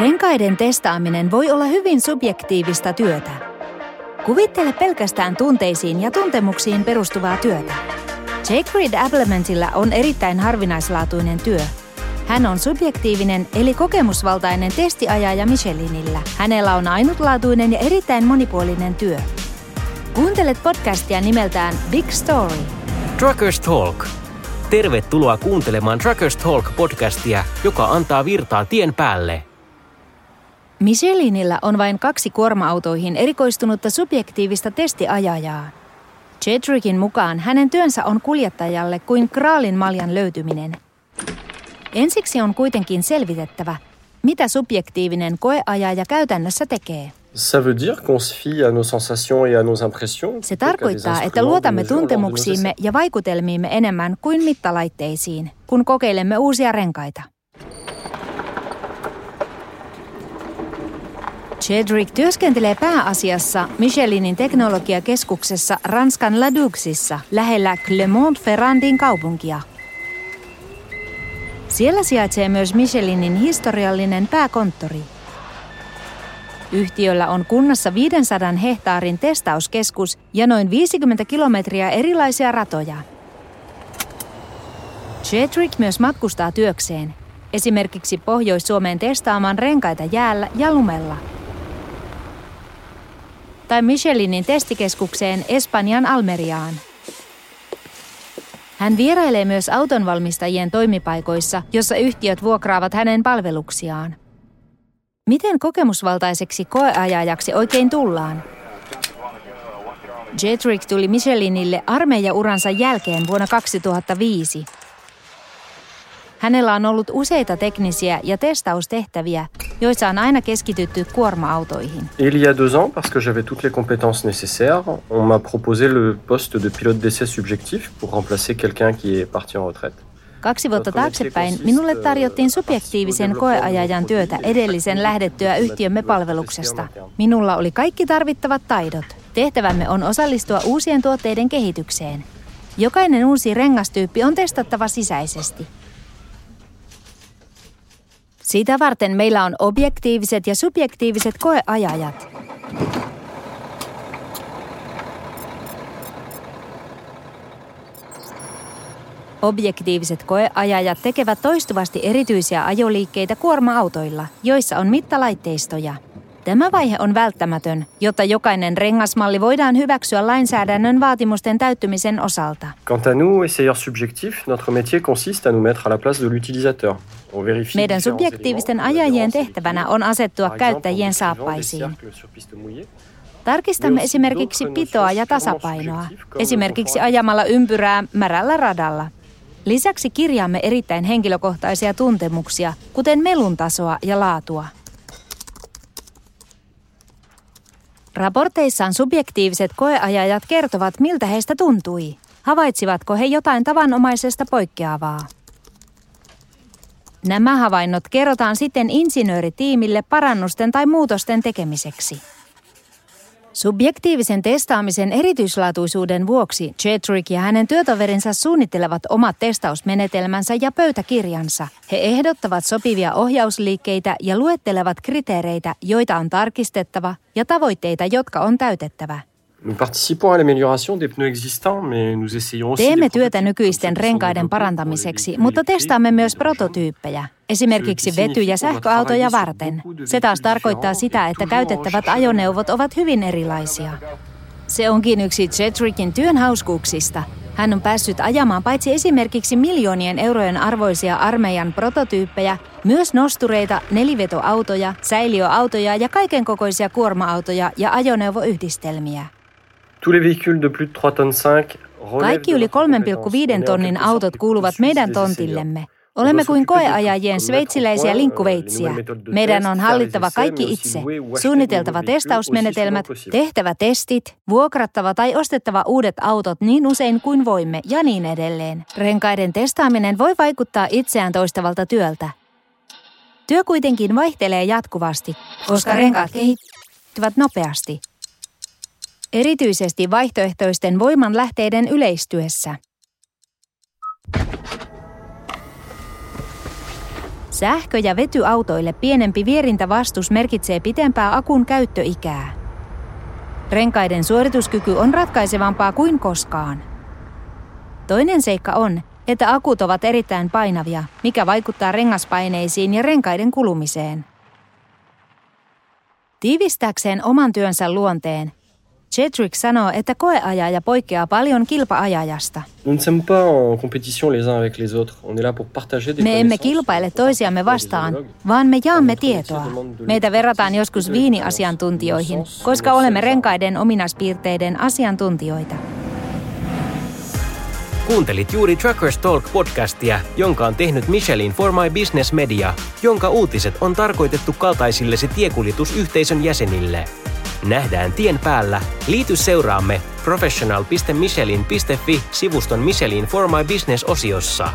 Renkaiden testaaminen voi olla hyvin subjektiivista työtä. Kuvittele pelkästään tunteisiin ja tuntemuksiin perustuvaa työtä. Jake Reed Applementilla on erittäin harvinaislaatuinen työ. Hän on subjektiivinen eli kokemusvaltainen testiajaja Michelinillä. Hänellä on ainutlaatuinen ja erittäin monipuolinen työ. Kuuntelet podcastia nimeltään Big Story. Truckers Talk. Tervetuloa kuuntelemaan Truckers Talk-podcastia, joka antaa virtaa tien päälle. Michelinillä on vain kaksi kuorma-autoihin erikoistunutta subjektiivista testiajajaa. Jedrickin mukaan hänen työnsä on kuljettajalle kuin kraalin maljan löytyminen. Ensiksi on kuitenkin selvitettävä, mitä subjektiivinen koeajaja käytännössä tekee. Ça veut dire qu'on se fie à nos sensations et à nos impressions. Se tarkoittaa, että luotamme tuntemuksiimme ja vaikutelmiimme enemmän kuin mittalaitteisiin, kun kokeilemme uusia renkaita. Chedrick työskentelee pääasiassa Michelinin teknologiakeskuksessa Ranskan Laduxissa lähellä Clermont-Ferrandin kaupunkia. Siellä sijaitsee myös Michelinin historiallinen pääkonttori. Yhtiöllä on kunnassa 500 hehtaarin testauskeskus ja noin 50 kilometriä erilaisia ratoja. Chedrick myös matkustaa työkseen, esimerkiksi Pohjois-Suomeen testaamaan renkaita jäällä ja lumella – tai Michelinin testikeskukseen Espanjan Almeriaan. Hän vierailee myös autonvalmistajien toimipaikoissa, jossa yhtiöt vuokraavat hänen palveluksiaan. Miten kokemusvaltaiseksi koeajajaksi oikein tullaan? Jetrick tuli Michelinille armeijauransa jälkeen vuonna 2005. Hänellä on ollut useita teknisiä ja testaustehtäviä, joissa on aina keskitytty kuorma-autoihin. Il y a deux ans, parce que j'avais toutes les compétences nécessaires, on m'a proposé le poste de pilote d'essai subjectif pour remplacer quelqu'un qui est parti en retraite. Kaksi vuotta taaksepäin minulle tarjottiin subjektiivisen koeajajan työtä edellisen lähdettyä yhtiömme palveluksesta. Minulla oli kaikki tarvittavat taidot. Tehtävämme on osallistua uusien tuotteiden kehitykseen. Jokainen uusi rengastyyppi on testattava sisäisesti. Sitä varten meillä on objektiiviset ja subjektiiviset koeajajat. Objektiiviset koeajajat tekevät toistuvasti erityisiä ajoliikkeitä kuorma-autoilla, joissa on mittalaitteistoja – Tämä vaihe on välttämätön, jotta jokainen rengasmalli voidaan hyväksyä lainsäädännön vaatimusten täyttymisen osalta. Quant à nous, essayeurs subjectifs, notre métier consiste à nous mettre à la place de l'utilisateur. Meidän subjektiivisten ajajien tehtävänä on asettua käyttäjien saappaisiin. Tarkistamme esimerkiksi pitoa ja tasapainoa, esimerkiksi ajamalla ympyrää märällä radalla. Lisäksi kirjaamme erittäin henkilökohtaisia tuntemuksia, kuten melun tasoa ja laatua. Raporteissaan subjektiiviset koeajajat kertovat, miltä heistä tuntui. Havaitsivatko he jotain tavanomaisesta poikkeavaa? Nämä havainnot kerrotaan sitten insinööritiimille parannusten tai muutosten tekemiseksi. Subjektiivisen testaamisen erityislaatuisuuden vuoksi Chetrick ja hänen työtoverinsa suunnittelevat omat testausmenetelmänsä ja pöytäkirjansa. He ehdottavat sopivia ohjausliikkeitä ja luettelevat kriteereitä, joita on tarkistettava ja tavoitteita, jotka on täytettävä. Teemme työtä nykyisten renkaiden parantamiseksi, mutta testaamme myös prototyyppejä, esimerkiksi vety- ja sähköautoja varten. Se taas tarkoittaa sitä, että käytettävät ajoneuvot ovat hyvin erilaisia. Se onkin yksi Jetrickin työn hauskuuksista. Hän on päässyt ajamaan paitsi esimerkiksi miljoonien eurojen arvoisia armeijan prototyyppejä, myös nostureita, nelivetoautoja, säiliöautoja ja kaikenkokoisia kuorma-autoja ja ajoneuvoyhdistelmiä. Kaikki yli 3,5 tonnin autot kuuluvat meidän tontillemme. Olemme kuin koeajajien sveitsiläisiä linkkuveitsiä. Meidän on hallittava kaikki itse. Suunniteltava testausmenetelmät, tehtävä testit, vuokrattava tai ostettava uudet autot niin usein kuin voimme ja niin edelleen. Renkaiden testaaminen voi vaikuttaa itseään toistavalta työltä. Työ kuitenkin vaihtelee jatkuvasti, koska renkaat kehittyvät nopeasti erityisesti vaihtoehtoisten voimanlähteiden yleistyessä. Sähkö- ja vetyautoille pienempi vierintävastus merkitsee pitempää akun käyttöikää. Renkaiden suorituskyky on ratkaisevampaa kuin koskaan. Toinen seikka on, että akut ovat erittäin painavia, mikä vaikuttaa rengaspaineisiin ja renkaiden kulumiseen. Tiivistääkseen oman työnsä luonteen, Jedrick sanoo, että koeajaja poikkeaa paljon kilpaajajasta. Me emme kilpaile toisiamme vastaan, vaan me jaamme tietoa. Meitä verrataan joskus viiniasiantuntijoihin, koska olemme renkaiden ominaispiirteiden asiantuntijoita. Kuuntelit juuri Truckers Talk podcastia, jonka on tehnyt Michelin For My Business Media, jonka uutiset on tarkoitettu kaltaisillesi tiekuljetusyhteisön jäsenille. Nähdään tien päällä. Liity seuraamme professional.michelin.fi sivuston Michelin For My Business osiossa.